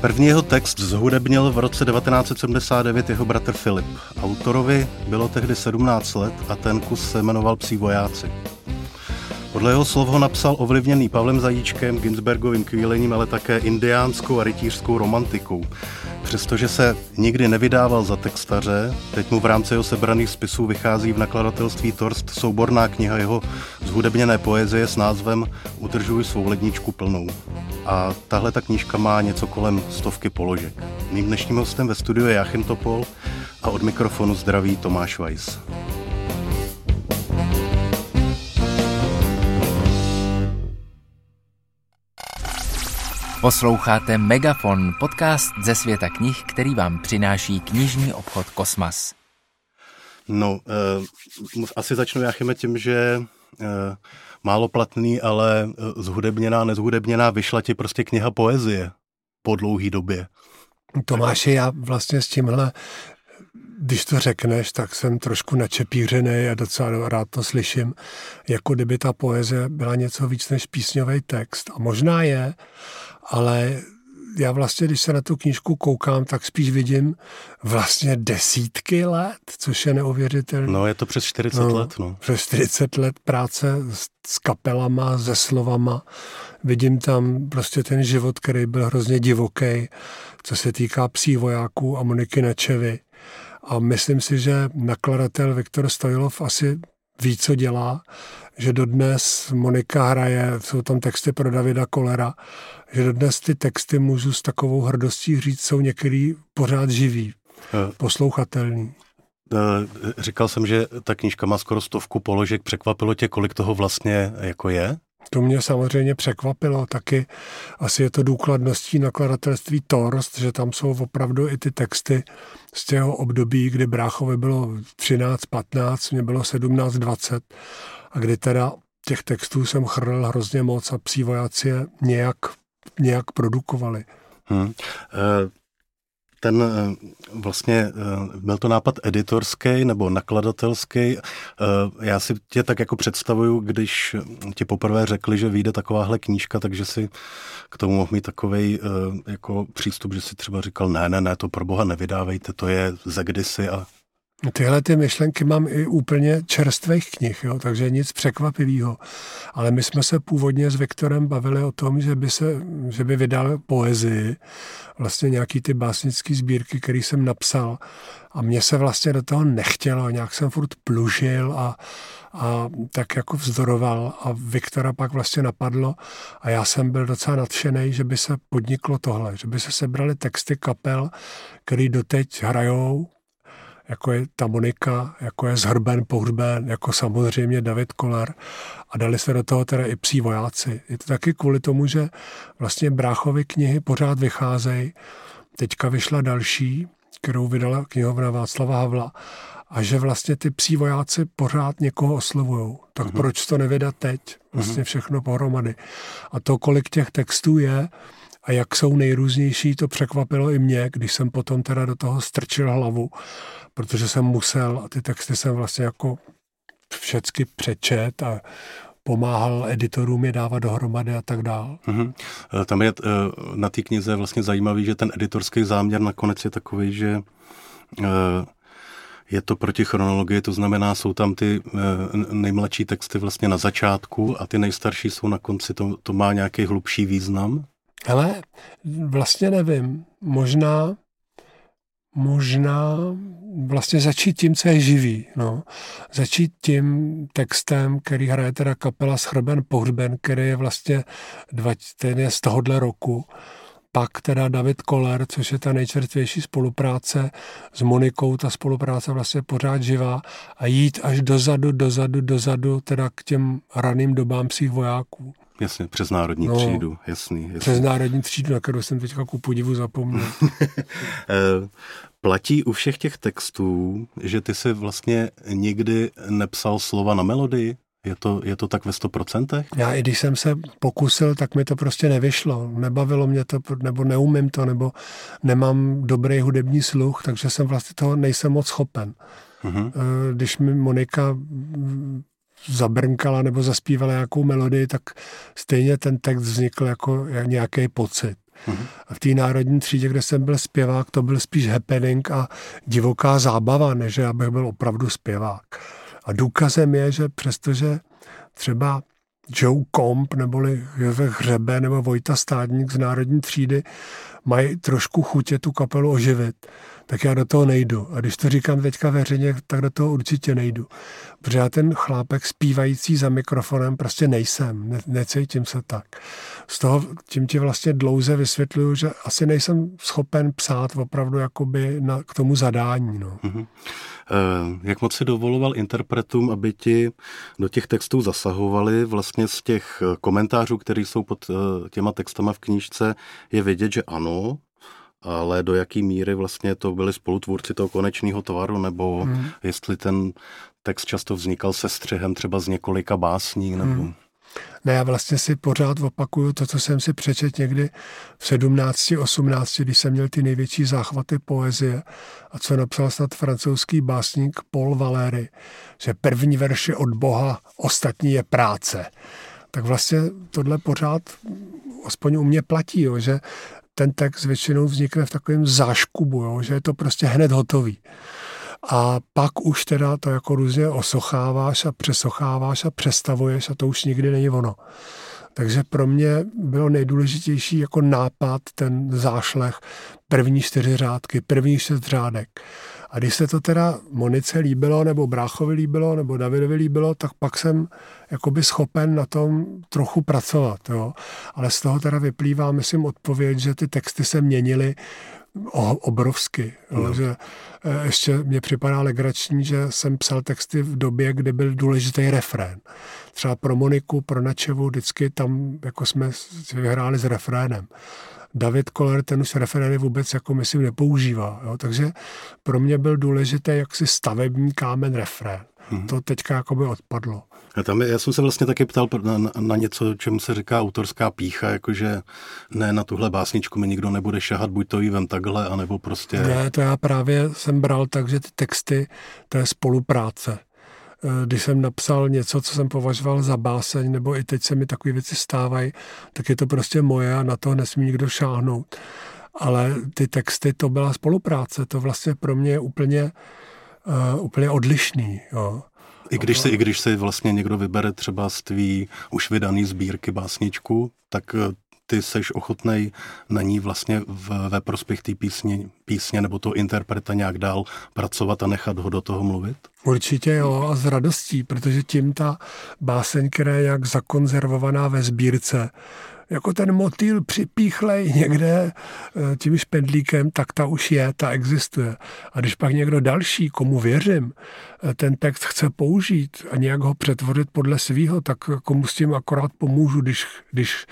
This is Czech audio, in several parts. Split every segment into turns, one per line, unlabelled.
První jeho text zhudebnil v roce 1979 jeho bratr Filip. Autorovi bylo tehdy 17 let a ten kus se jmenoval Psí vojáci. Podle jeho slov ho napsal ovlivněný Pavlem Zajíčkem, Ginsbergovým kvílením, ale také indiánskou a rytířskou romantikou. Přestože se nikdy nevydával za textaře, teď mu v rámci jeho sebraných spisů vychází v nakladatelství Torst souborná kniha jeho zhudebněné poezie s názvem Udržuji svou ledničku plnou. A tahle ta knížka má něco kolem stovky položek. Mým dnešním hostem ve studiu je Jachim Topol a od mikrofonu zdraví Tomáš Weiss.
Posloucháte Megafon, podcast ze světa knih, který vám přináší knižní obchod Kosmas.
No, uh, asi začnu Jachime tím, že uh, málo platný, ale uh, zhudebněná, nezhudebněná vyšla ti prostě kniha poezie po dlouhý době.
Tomáši, já vlastně s tímhle když to řekneš, tak jsem trošku načepířený a docela rád to slyším, jako kdyby ta poezie byla něco víc než písňový text. A možná je, ale já vlastně, když se na tu knížku koukám, tak spíš vidím vlastně desítky let, což je neuvěřitelné.
No, je to přes 40 no, let, no.
Přes 40 let práce s, s kapelama, se slovama. Vidím tam prostě ten život, který byl hrozně divoký, co se týká psí vojáků a Moniky Nečevy. A myslím si, že nakladatel Viktor Stojlov asi ví, co dělá, že dodnes Monika hraje, jsou tam texty pro Davida Kolera, že dodnes ty texty můžu s takovou hrdostí říct, jsou některý pořád živý, eh. poslouchatelný.
Eh, říkal jsem, že ta knížka má skoro stovku položek. Překvapilo tě, kolik toho vlastně jako je?
To mě samozřejmě překvapilo taky. Asi je to důkladností nakladatelství Torst, že tam jsou opravdu i ty texty z těho období, kdy Bráchovi bylo 13, 15, mě bylo 17, 20 a kdy teda těch textů jsem chrlil hrozně moc a psí vojáci je nějak, nějak produkovali. Hmm
ten eh, vlastně eh, byl to nápad editorský nebo nakladatelský. Eh, já si tě tak jako představuju, když ti poprvé řekli, že vyjde takováhle knížka, takže si k tomu mohl mít takový jako přístup, že si třeba říkal, ne, ne, ne, to pro boha nevydávejte, to je ze kdysi a
Tyhle ty myšlenky mám i úplně čerstvých knih, jo, takže nic překvapivého. Ale my jsme se původně s Viktorem bavili o tom, že by, se, že by vydal poezii, vlastně nějaký ty básnické sbírky, které jsem napsal. A mně se vlastně do toho nechtělo, nějak jsem furt plužil a, a tak jako vzdoroval a Viktora pak vlastně napadlo a já jsem byl docela nadšený, že by se podniklo tohle, že by se sebrali texty kapel, který doteď hrajou jako je ta Monika, jako je Zhrben, Pohřben, jako samozřejmě David Kolar a dali se do toho teda i psí vojáci. Je to taky kvůli tomu, že vlastně Bráchovy knihy pořád vycházejí. Teďka vyšla další, kterou vydala knihovna Václava Havla a že vlastně ty psí vojáci pořád někoho oslovují. Tak uh-huh. proč to nevydat teď? Vlastně uh-huh. všechno pohromady. A to, kolik těch textů je a jak jsou nejrůznější, to překvapilo i mě, když jsem potom teda do toho strčil hlavu protože jsem musel a ty texty jsem vlastně jako všecky přečet a pomáhal editorům je dávat dohromady a tak dál. Mm-hmm.
Tam je eh, na té knize vlastně zajímavý, že ten editorský záměr nakonec je takový, že eh, je to proti chronologii, to znamená, jsou tam ty nejmladší texty vlastně na začátku a ty nejstarší jsou na konci, to, to má nějaký hlubší význam?
Ale vlastně nevím. Možná možná vlastně začít tím, co je živý. No. Začít tím textem, který hraje teda kapela Schrben Pohřben, který je vlastně dva, ten je z tohohle roku. Pak teda David Koller, což je ta nejčerstvější spolupráce s Monikou, ta spolupráce vlastně pořád živá a jít až dozadu, dozadu, dozadu, teda k těm raným dobám psích vojáků.
Jasně, přes národní no, třídu, jasný, jasný.
Přes národní třídu, na kterou jsem teďka ku podivu zapomněl.
Eh, platí u všech těch textů, že ty si vlastně nikdy nepsal slova na melodii? Je to, je to tak ve 100%?
Já i když jsem se pokusil, tak mi to prostě nevyšlo. Nebavilo mě to, nebo neumím to, nebo nemám dobrý hudební sluch, takže jsem vlastně toho nejsem moc schopen. Uh-huh. Když mi Monika zabrnkala nebo zaspívala nějakou melodii, tak stejně ten text vznikl jako nějaký pocit. Mm-hmm. A v té národní třídě, kde jsem byl zpěvák, to byl spíš happening a divoká zábava, než abych byl opravdu zpěvák. A důkazem je, že přestože třeba Joe Comp neboli Josef Hřebe nebo Vojta Stádník z národní třídy mají trošku chutě tu kapelu oživit, tak já do toho nejdu. A když to říkám teďka veřejně, tak do toho určitě nejdu. Protože já ten chlápek zpívající za mikrofonem prostě nejsem, ne, necítím se tak. Z toho tím ti vlastně dlouze vysvětluju, že asi nejsem schopen psát opravdu jakoby na, k tomu zadání. No. Mm-hmm.
Jak moc si dovoloval interpretům, aby ti do těch textů zasahovali? Vlastně z těch komentářů, které jsou pod eh, těma textama v knížce, je vidět, že ano, ale do jaký míry vlastně to byli spolutvůrci toho konečného tvaru, nebo hmm. jestli ten text často vznikal se střehem třeba z několika básní, nebo... Hmm.
Ne, já vlastně si pořád opakuju to, co jsem si přečet někdy v 17, 18, když jsem měl ty největší záchvaty poezie a co napsal snad francouzský básník Paul Valéry, že první verš je od Boha, ostatní je práce. Tak vlastně tohle pořád aspoň u mě platí, jo, že ten text většinou vznikne v takovém záškubu, jo, že je to prostě hned hotový. A pak už teda to jako různě osocháváš a přesocháváš a přestavuješ a to už nikdy není ono. Takže pro mě bylo nejdůležitější jako nápad, ten zášlech, první čtyři řádky, první šest řádek. A když se to teda Monice líbilo, nebo Bráchovi líbilo, nebo Davidovi líbilo, tak pak jsem jakoby schopen na tom trochu pracovat. Jo. Ale z toho teda vyplývá, myslím, odpověď, že ty texty se měnily obrovsky. No. Že eh, ještě mě připadá legrační, že jsem psal texty v době, kdy byl důležitý refrén. Třeba pro Moniku, pro Načevu, vždycky tam jako jsme vyhráli s refrénem. David Koller ten už referény vůbec jako myslím nepoužívá. Jo? Takže pro mě byl důležitý jaksi stavební kámen refrén. Hmm. To teďka jako by odpadlo.
A tam, já jsem se vlastně taky ptal na, na, na něco, čemu se říká autorská pícha, jakože ne, na tuhle básničku mi nikdo nebude šahat, buď to jí vem takhle, anebo prostě...
Ne, to já právě jsem bral tak, že ty texty, to je spolupráce. Eh, když jsem napsal něco, co jsem považoval za báseň, nebo i teď se mi takové věci stávají, tak je to prostě moje a na to nesmí nikdo šáhnout. Ale ty texty, to byla spolupráce, to vlastně pro mě je úplně, uh, úplně odlišný. Jo.
I když, si, I když si vlastně někdo vybere třeba z tvý už vydaný sbírky básničku, tak eh, ty seš ochotnej na ní vlastně v, ve prospěch té písně, písně nebo toho interpreta nějak dál pracovat a nechat ho do toho mluvit?
Určitě jo a s radostí, protože tím ta báseň, která je jak zakonzervovaná ve sbírce, jako ten motýl připíchlej někde eh, tím špendlíkem, tak ta už je, ta existuje. A když pak někdo další, komu věřím, eh, ten text chce použít a nějak ho přetvořit podle svého, tak komu s tím akorát pomůžu, když, když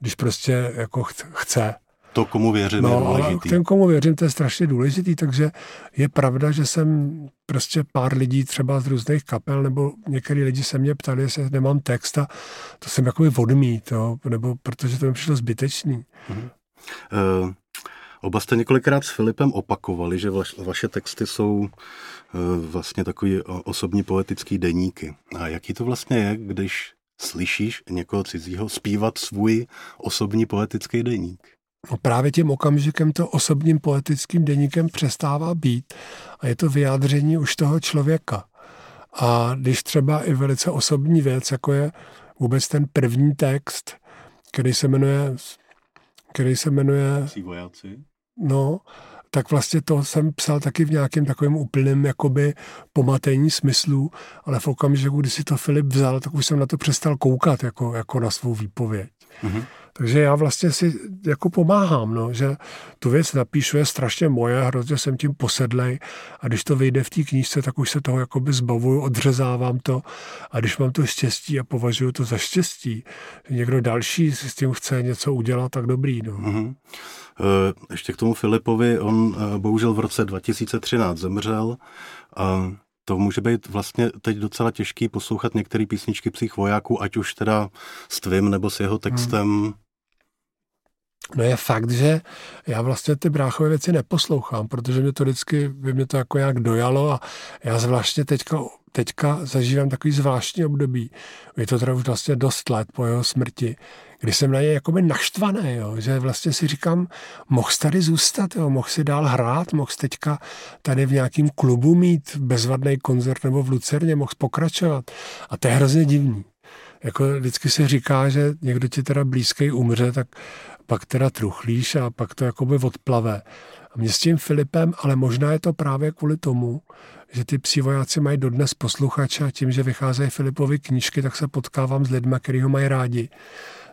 když prostě jako chce.
To, komu věřím, no, je důležitý.
Ten, komu věřím, to je strašně důležitý, takže je pravda, že jsem prostě pár lidí třeba z různých kapel, nebo některý lidi se mě ptali, jestli nemám text a to jsem jakoby odmít, jo, nebo protože to mi přišlo zbytečný. Mm-hmm.
Uh, oba jste několikrát s Filipem opakovali, že vaš, vaše texty jsou uh, vlastně takový osobní poetický deníky. A jaký to vlastně je, když slyšíš někoho cizího zpívat svůj osobní poetický deník.
No právě tím okamžikem to osobním poetickým deníkem přestává být a je to vyjádření už toho člověka. A když třeba i velice osobní věc, jako je vůbec ten první text, který se jmenuje který se jmenuje...
vojáci.
No, tak vlastně to jsem psal taky v nějakém takovém úplném jakoby pomatení smyslu, ale v okamžiku, kdy si to Filip vzal, tak už jsem na to přestal koukat jako, jako na svou výpověď. Mm-hmm. Takže já vlastně si jako pomáhám, no, že tu věc napíšu, je strašně moje, hrozně jsem tím posedlej a když to vyjde v té knížce, tak už se toho jakoby zbavuju, odřezávám to a když mám to štěstí a považuji to za štěstí, že někdo další si s tím chce něco udělat, tak dobrý. No. Mm-hmm.
Ještě k tomu Filipovi, on eh, bohužel v roce 2013 zemřel a to může být vlastně teď docela těžký poslouchat některé písničky psích vojáků, ať už teda s tvým nebo s jeho textem. Hmm.
No je fakt, že já vlastně ty bráchové věci neposlouchám, protože mě to vždycky, by mě to jako nějak dojalo a já zvláštně teďka, teďka zažívám takový zvláštní období. Je to teda už vlastně dost let po jeho smrti, kdy jsem na něj jakoby naštvaný, jo, že vlastně si říkám, mohl tady zůstat, jo, mohl si dál hrát, mohl teďka tady v nějakém klubu mít bezvadný koncert nebo v Lucerně, mohl pokračovat. A to je hrozně divný. Jako vždycky se říká, že někdo ti teda blízký umře, tak pak teda truchlíš a pak to jakoby odplave. A mě s tím Filipem, ale možná je to právě kvůli tomu, že ty psí vojáci mají dodnes posluchače a tím, že vycházejí Filipovi knížky, tak se potkávám s lidmi, kteří ho mají rádi.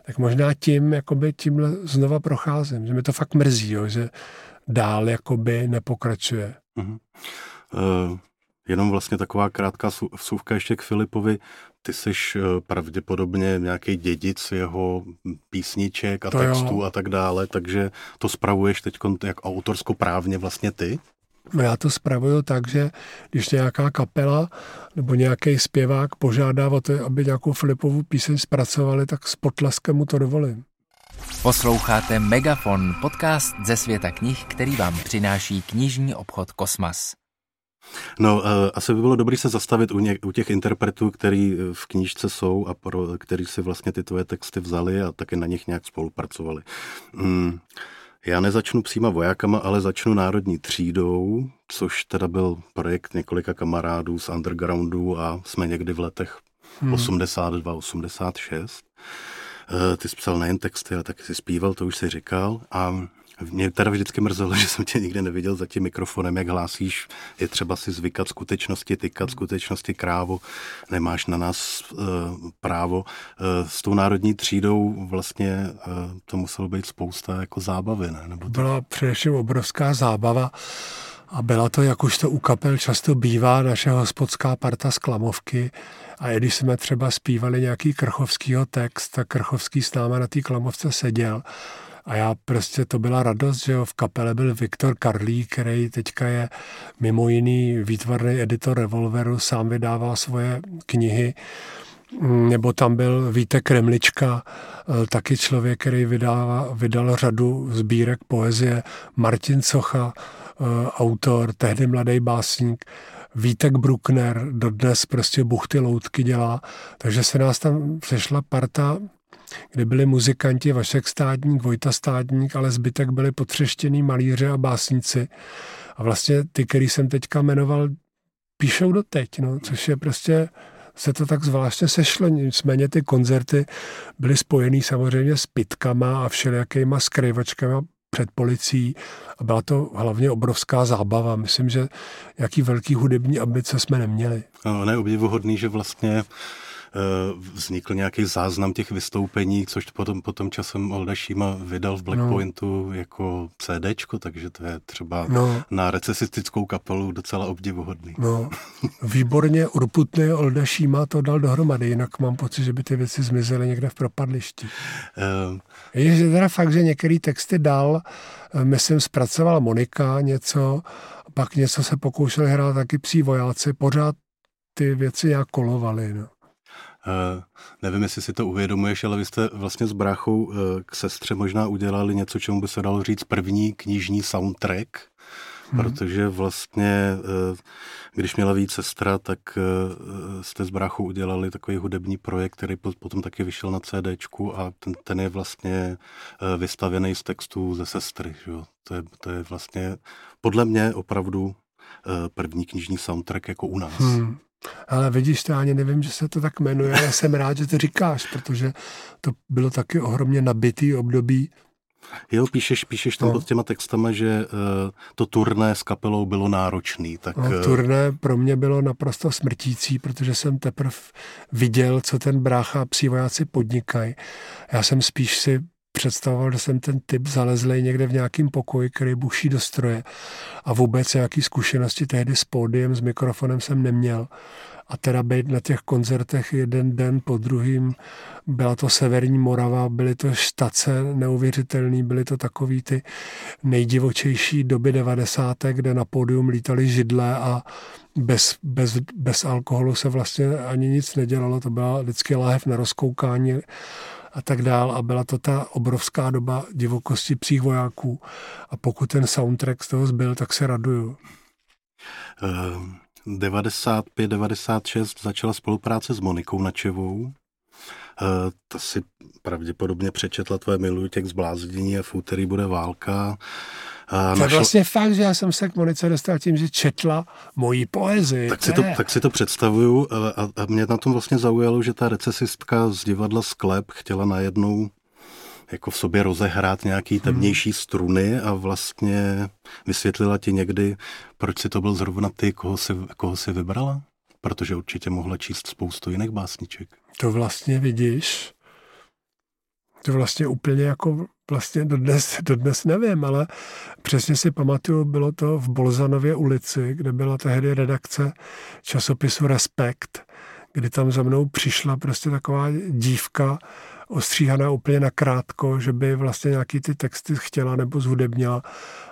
Tak možná tím, jakoby tímhle znova procházím, že mi to fakt mrzí, jo, že dál jakoby nepokračuje. Mm-hmm.
Uh, jenom vlastně taková krátká vsuvka ještě k Filipovi. Ty jsi eh, pravděpodobně nějaký dědic jeho písniček a to textů jo. a tak dále, takže to spravuješ teď jak autorsko-právně vlastně ty?
No já to spravuju tak, že když nějaká kapela nebo nějaký zpěvák požádá o to, aby nějakou Filipovou píseň zpracovali, tak s potleskem mu to dovolím.
Posloucháte Megafon, podcast ze světa knih, který vám přináší knižní obchod Kosmas.
No, uh, asi by bylo dobré se zastavit u, ně, u těch interpretů, který v knížce jsou a pro který si vlastně ty tvoje texty vzali a taky na nich nějak spolupracovali. Mm, já nezačnu přímo vojákama, ale začnu národní třídou, což teda byl projekt několika kamarádů z undergroundu a jsme někdy v letech hmm. 82, 86. Uh, ty jsi psal nejen texty, ale taky si zpíval, to už si říkal. A mě teda vždycky mrzelo, že jsem tě nikdy neviděl za tím mikrofonem, jak hlásíš, je třeba si zvykat skutečnosti, tykat skutečnosti krávo, nemáš na nás uh, právo. Uh, s tou národní třídou vlastně uh, to muselo být spousta jako zábavy, ne? Nebo
to... Byla především obrovská zábava a byla to, jak už to u kapel často bývá, naše hospodská parta z Klamovky. A i když jsme třeba zpívali nějaký krchovskýho text, tak Krchovský s náma na té Klamovce seděl a já prostě, to byla radost, že jo, v kapele byl Viktor Karlí, který teďka je mimo jiný výtvarný editor Revolveru, sám vydává svoje knihy. Nebo tam byl Vítek Kremlička, eh, taky člověk, který vydává, vydal řadu sbírek poezie, Martin Socha, eh, autor, tehdy mladý básník, Vítek Bruckner, dodnes prostě buchty loutky dělá, takže se nás tam sešla parta kde byli muzikanti Vašek Státník, Vojta Státník, ale zbytek byli potřeštěný malíře a básníci. A vlastně ty, který jsem teďka jmenoval, píšou do teď, no, což je prostě se to tak zvláštně sešlo. Nicméně ty koncerty byly spojený samozřejmě s pitkama a všelijakýma skrývačkama před policií a byla to hlavně obrovská zábava. Myslím, že jaký velký hudební ambice jsme neměli.
No, ne, obdivuhodný, že vlastně vznikl nějaký záznam těch vystoupení, což potom, potom časem Olda Šíma vydal v Blackpointu no. jako CDčko, takže to je třeba no. na recesistickou kapelu docela obdivuhodný.
No, výborně urputný Olda Šíma to dal dohromady, jinak mám pocit, že by ty věci zmizely někde v propadlišti. Uh, je že teda fakt, že některé texty dal, eh, myslím, zpracoval Monika něco, pak něco se pokoušeli hrát taky psí vojáci, pořád ty věci nějak kolovaly. No.
Uh, nevím, jestli si to uvědomuješ, ale vy jste vlastně s bráchou uh, k sestře možná udělali něco, čemu by se dalo říct první knižní soundtrack, hmm. protože vlastně, uh, když měla víc sestra, tak jste s bráchou udělali takový hudební projekt, který potom taky vyšel na CDčku a ten, ten je vlastně vystavěný z textů ze sestry. Že jo? To, je, to je vlastně podle mě opravdu první knižní soundtrack jako u nás. Hmm.
Ale vidíš, to ani nevím, že se to tak jmenuje, ale jsem rád, že to říkáš, protože to bylo taky ohromně nabitý období.
Jo, píšeš, píšeš tam no. pod těma textama, že uh, to turné s kapelou bylo náročný. Tak, no,
eh, turné pro mě bylo naprosto smrtící, protože jsem teprve viděl, co ten brácha a psí vojáci podnikají. Já jsem spíš si představoval, že jsem ten typ zalezlej někde v nějakém pokoji, který buší do stroje. A vůbec nějaký zkušenosti tehdy s pódiem, s mikrofonem jsem neměl. A teda být na těch koncertech jeden den po druhým, byla to Severní Morava, byly to štace neuvěřitelné, byly to takový ty nejdivočejší doby 90. kde na pódium lítali židle a bez, bez, bez alkoholu se vlastně ani nic nedělalo, to byla vždycky láhev na rozkoukání a tak dál. A byla to ta obrovská doba divokosti psích vojáků. A pokud ten soundtrack z toho zbyl, tak se raduju.
95-96 ehm, začala spolupráce s Monikou Načevou. Uh, ta si pravděpodobně přečetla tvoje milují těch zblázdění a v úterý bude válka.
To je vlastně fakt, že já jsem se k Monice dostal tím, že četla moji poezii.
Tak si to, tak si to představuju a, a mě na tom vlastně zaujalo, že ta recesistka z divadla Sklep chtěla najednou jako v sobě rozehrát nějaký hmm. temnější struny a vlastně vysvětlila ti někdy, proč si to byl zrovna ty, koho si, koho si vybrala? Protože určitě mohla číst spoustu jiných básniček.
To vlastně vidíš, to vlastně úplně jako vlastně dodnes, dodnes nevím, ale přesně si pamatuju, bylo to v Bolzanově ulici, kde byla tehdy redakce časopisu Respekt, kdy tam za mnou přišla prostě taková dívka, ostříhaná úplně na krátko, že by vlastně nějaký ty texty chtěla nebo zhudebnila.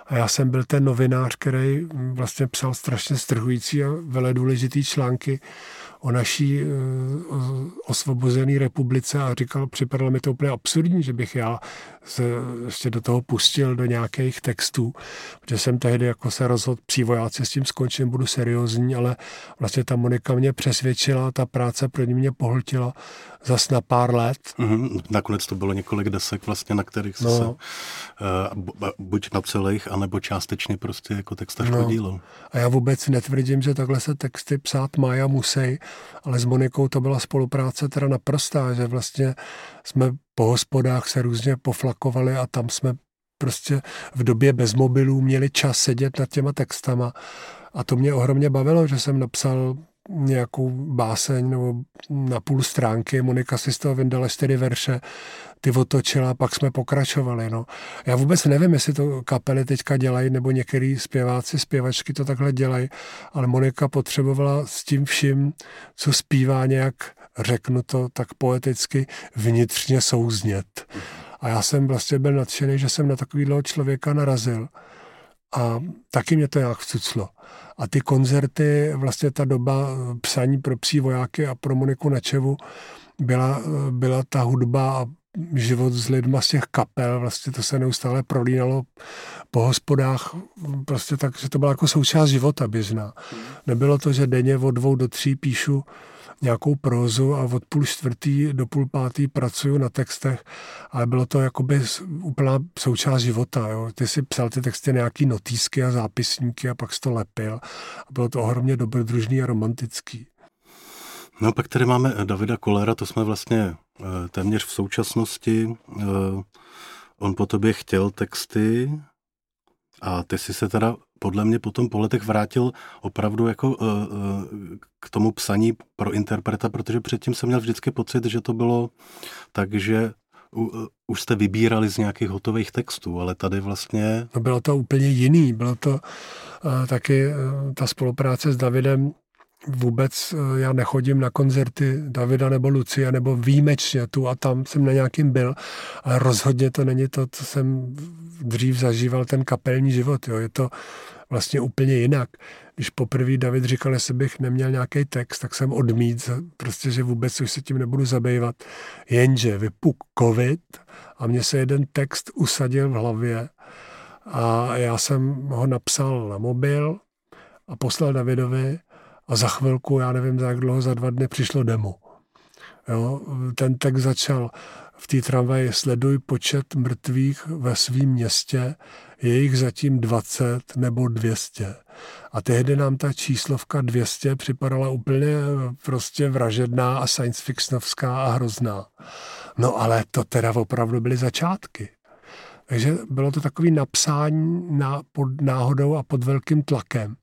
A já jsem byl ten novinář, který vlastně psal strašně strhující a vele důležitý články o naší eh, osvobozené republice a říkal, připadalo mi to úplně absurdní, že bych já se ještě do toho pustil do nějakých textů, protože jsem tehdy jako se rozhodl, přívojáci s tím skončím, budu seriózní, ale vlastně ta Monika mě přesvědčila, ta práce pro ní mě pohltila zas na pár let.
Mm-hmm. Nakonec to bylo několik desek vlastně, na kterých no. se uh, buď na celých, anebo částečně prostě jako textař no. podílel.
A já vůbec netvrdím, že takhle se texty psát mají a musí, ale s Monikou to byla spolupráce teda naprostá, že vlastně jsme po hospodách se různě poflakovali a tam jsme prostě v době bez mobilů měli čas sedět nad těma textama. A to mě ohromně bavilo, že jsem napsal nějakou báseň nebo na půl stránky, Monika si z toho vyndala čtyři verše, ty otočila, pak jsme pokračovali. No. Já vůbec nevím, jestli to kapely teďka dělají, nebo některý zpěváci, zpěvačky to takhle dělají, ale Monika potřebovala s tím vším, co zpívá nějak, řeknu to tak poeticky, vnitřně souznět. A já jsem vlastně byl nadšený, že jsem na takového člověka narazil. A taky mě to nějak vcuclo. A ty koncerty, vlastně ta doba psaní pro psí vojáky a pro Moniku Načevu byla, byla ta hudba a život s lidma z těch kapel, vlastně to se neustále prolínalo po hospodách, prostě tak, že to byla jako součást života běžná. Nebylo to, že denně od dvou do tří píšu nějakou prózu a od půl čtvrtý do půl pátý pracuju na textech, ale bylo to jakoby úplná součást života. Jo. Ty si psal ty texty nějaký notýsky a zápisníky a pak jsi to lepil a bylo to ohromně dobrodružný a romantický.
No pak tady máme Davida Kolera, to jsme vlastně téměř v současnosti. Eh, on po tobě chtěl texty a ty si se teda podle mě potom po letech vrátil opravdu jako uh, k tomu psaní pro interpreta, protože předtím jsem měl vždycky pocit, že to bylo tak, že už jste vybírali z nějakých hotových textů, ale tady vlastně...
No bylo to úplně jiný, bylo to uh, taky uh, ta spolupráce s Davidem vůbec eh, já nechodím na koncerty Davida nebo Lucie, nebo výjimečně tu a tam jsem na nějakým byl, ale rozhodně to není to, co jsem dřív zažíval, ten kapelní život. Jo. Je to vlastně úplně jinak. Když poprvé David říkal, jestli bych neměl nějaký text, tak jsem odmít, prostě, že vůbec už se tím nebudu zabývat. Jenže vypuk covid a mně se jeden text usadil v hlavě a já jsem ho napsal na mobil a poslal Davidovi a za chvilku, já nevím, za jak dlouho, za dva dny přišlo demo. Jo, ten text začal v té tramvaji sleduj počet mrtvých ve svém městě, je jich zatím 20 nebo 200. A tehdy nám ta číslovka 200 připadala úplně prostě vražedná a science fictionovská a hrozná. No ale to teda opravdu byly začátky. Takže bylo to takový napsání na, pod náhodou a pod velkým tlakem.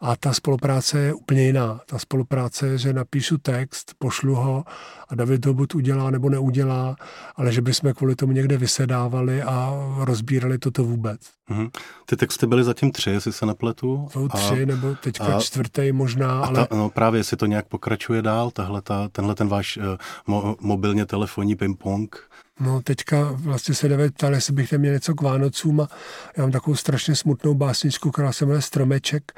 A ta spolupráce je úplně jiná. Ta spolupráce je, že napíšu text, pošlu ho a David to buď udělá nebo neudělá, ale že bychom kvůli tomu někde vysedávali a rozbírali toto vůbec.
Mm-hmm. Ty texty byly zatím tři, jestli se nepletu.
Jsou tři, a, nebo teďka a, čtvrtý možná,
a
ale...
Ta, no právě, jestli to nějak pokračuje dál, tahle ta, tenhle ten váš uh, mo, mobilně telefonní ping-pong,
No teďka vlastně se David ptal, jestli bych neměl něco k Vánocům a já mám takovou strašně smutnou básničku, která se jmenuje Stromeček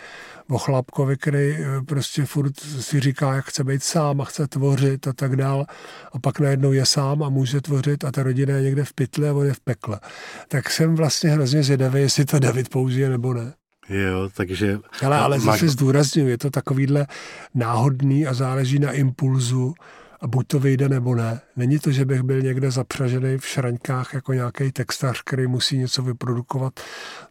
o chlapkovi, který eh, prostě furt si říká, jak chce být sám a chce tvořit a tak dál. A pak najednou je sám a může tvořit a ta rodina je někde v pytle a on je v pekle. Tak jsem vlastně hrozně zvědavý, jestli to David použije nebo ne.
Jo, takže...
Ale, ale máš... zase zdůraznuju, je to takovýhle náhodný a záleží na impulzu a buď to vyjde nebo ne. Není to, že bych byl někde zapřažený v šraňkách jako nějaký textař, který musí něco vyprodukovat.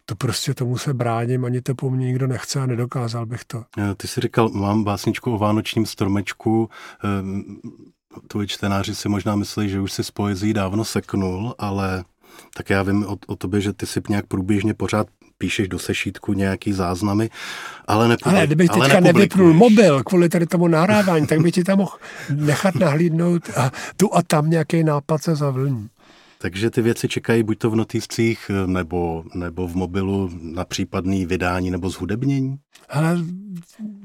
To prostě tomu se bráním, ani to po mně nikdo nechce a nedokázal bych to.
Ty jsi říkal, mám básničku o vánočním stromečku, ehm, tvoji čtenáři si možná myslí, že už si z poezí dávno seknul, ale tak já vím o, o tobě, že ty si nějak průběžně pořád píšeš do sešítku nějaký záznamy, ale nepublikuješ.
Ale kdybych teďka nevypnul mobil kvůli tady tomu nahrávání, tak by ti tam mohl nechat nahlídnout a tu a tam nějaký nápad se zavlní.
Takže ty věci čekají buď to v noticích, nebo, nebo v mobilu na případný vydání nebo zhudebnění?
Ale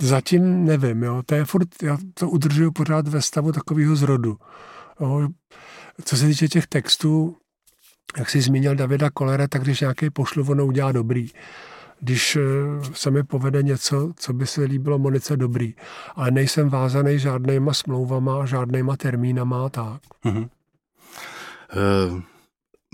zatím nevím, jo. To je furt, já to udržuju pořád ve stavu takového zrodu. Jo. Co se týče těch textů, jak jsi zmínil Davida Kolera, tak když nějaký pošlu, ono udělá dobrý. Když eh, se mi povede něco, co by se líbilo Monice dobrý. Ale nejsem vázaný žádnýma smlouvama, žádnýma termínama tak. Mm-hmm.
Uh...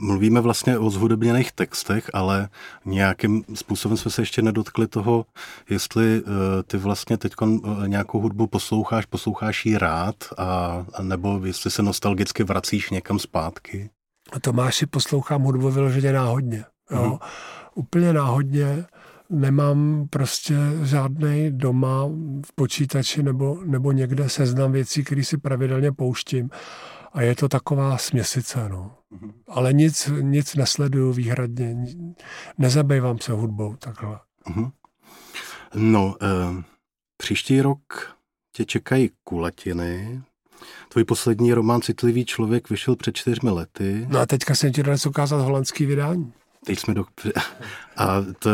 Mluvíme vlastně o zhudebněných textech, ale nějakým způsobem jsme se ještě nedotkli toho, jestli uh, ty vlastně teď uh, nějakou hudbu posloucháš, posloucháš ji rád, a, a nebo jestli se nostalgicky vracíš někam zpátky.
Tomáši poslouchám hudbu vyloženě náhodně. Jo. Mm. Úplně náhodně. Nemám prostě žádný doma v počítači nebo, nebo někde seznam věcí, které si pravidelně pouštím. A je to taková směsice, no. Mm. Ale nic, nic nesleduju výhradně. Nezabývám se hudbou takhle. Mm.
No, eh, příští rok tě čekají kulatiny, Tvůj poslední román Citlivý člověk vyšel před čtyřmi lety.
No a teďka jsem ti dnes ukázat holandský vydání.
Teď jsme do... A to,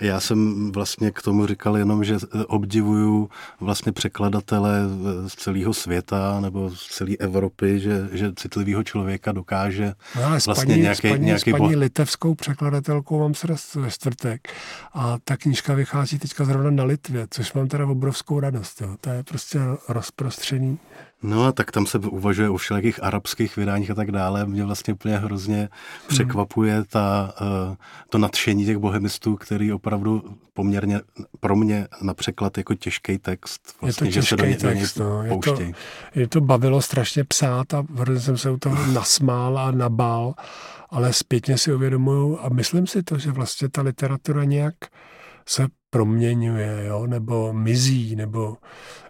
já jsem vlastně k tomu říkal jenom, že obdivuju vlastně překladatele z celého světa nebo z celé Evropy, že, že citlivého člověka dokáže
no ale vlastně paní, nějaký, s paní, nějaký... S paní litevskou překladatelkou mám se ve čtvrtek a ta knížka vychází teďka zrovna na Litvě, což mám teda obrovskou radost. Jo. To je prostě rozprostřený
No a tak tam se uvažuje o všelijakých arabských vydáních a tak dále. Mě vlastně úplně hrozně překvapuje ta, uh, to nadšení těch bohemistů, který opravdu poměrně pro mě na překlad jako těžký text.
Vlastně, je to těžký že se do text, no. je, to, je to bavilo strašně psát a hrozně jsem se u toho nasmál a nabál, ale zpětně si uvědomuju a myslím si to, že vlastně ta literatura nějak se proměňuje, jo, nebo mizí, nebo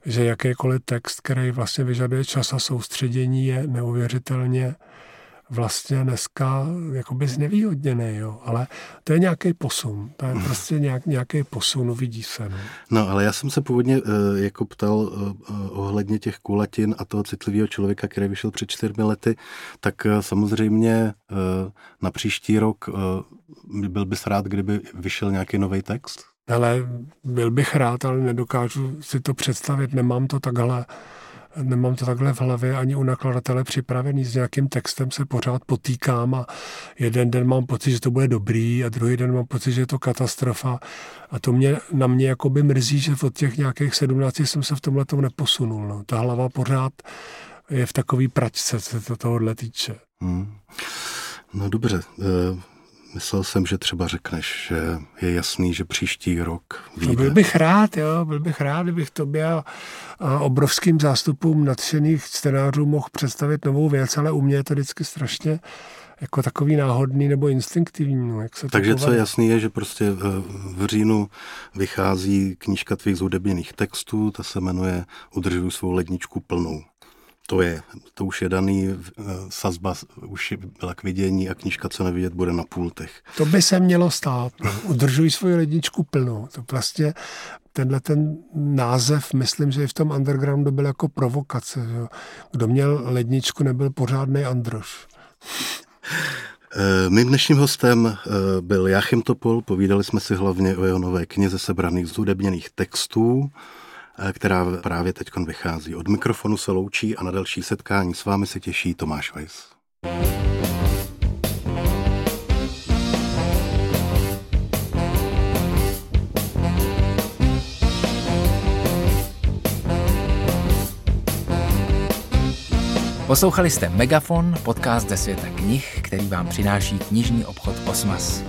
že jakýkoliv text, který vlastně vyžaduje čas a soustředění, je neuvěřitelně vlastně dneska jakoby znevýhodněný, jo. ale to je nějaký posun, to je prostě nějak, nějaký posun, vidí se. No.
no, ale já jsem se původně uh, jako ptal uh, ohledně těch kulatin a toho citlivého člověka, který vyšel před čtyřmi lety, tak uh, samozřejmě uh, na příští rok uh, byl bys rád, kdyby vyšel nějaký nový text?
Ale byl bych rád, ale nedokážu si to představit, nemám to takhle nemám to takhle v hlavě ani u nakladatele připravený. S nějakým textem se pořád potýkám a jeden den mám pocit, že to bude dobrý a druhý den mám pocit, že je to katastrofa. A to mě, na mě jakoby mrzí, že od těch nějakých sedmnácti jsem se v tomhle tom neposunul. No. Ta hlava pořád je v takový pračce, co to tohohle týče. Hmm.
No dobře, eh, Myslel jsem, že třeba řekneš, že je jasný, že příští rok vyjde.
No byl bych rád, jo, byl bych rád, kdybych tobě a, a obrovským zástupům nadšených čtenářů mohl představit novou věc, ale u mě je to vždycky strašně jako takový náhodný nebo instinktivní. No, jak se
Takže co je jasný je, že prostě v říjnu vychází knížka tvých zhudebněných textů, ta se jmenuje Udržuju svou ledničku plnou. To je, to už je daný, eh, sazba už byla k vidění a knížka, co nevidět, bude na pultech.
To by se mělo stát. Udržuj svoji ledničku plnou. To vlastně tenhle ten název, myslím, že i v tom undergroundu byl jako provokace. Že? Kdo měl ledničku, nebyl pořádný Androš.
Eh, mým dnešním hostem eh, byl Jachim Topol, povídali jsme si hlavně o jeho nové knize sebraných z hudebněných textů. Eh, která právě teď vychází. Od mikrofonu se loučí a na další setkání s vámi se těší Tomáš Weiss.
Poslouchali jste Megafon, podcast ze světa knih, který vám přináší knižní obchod Osmas.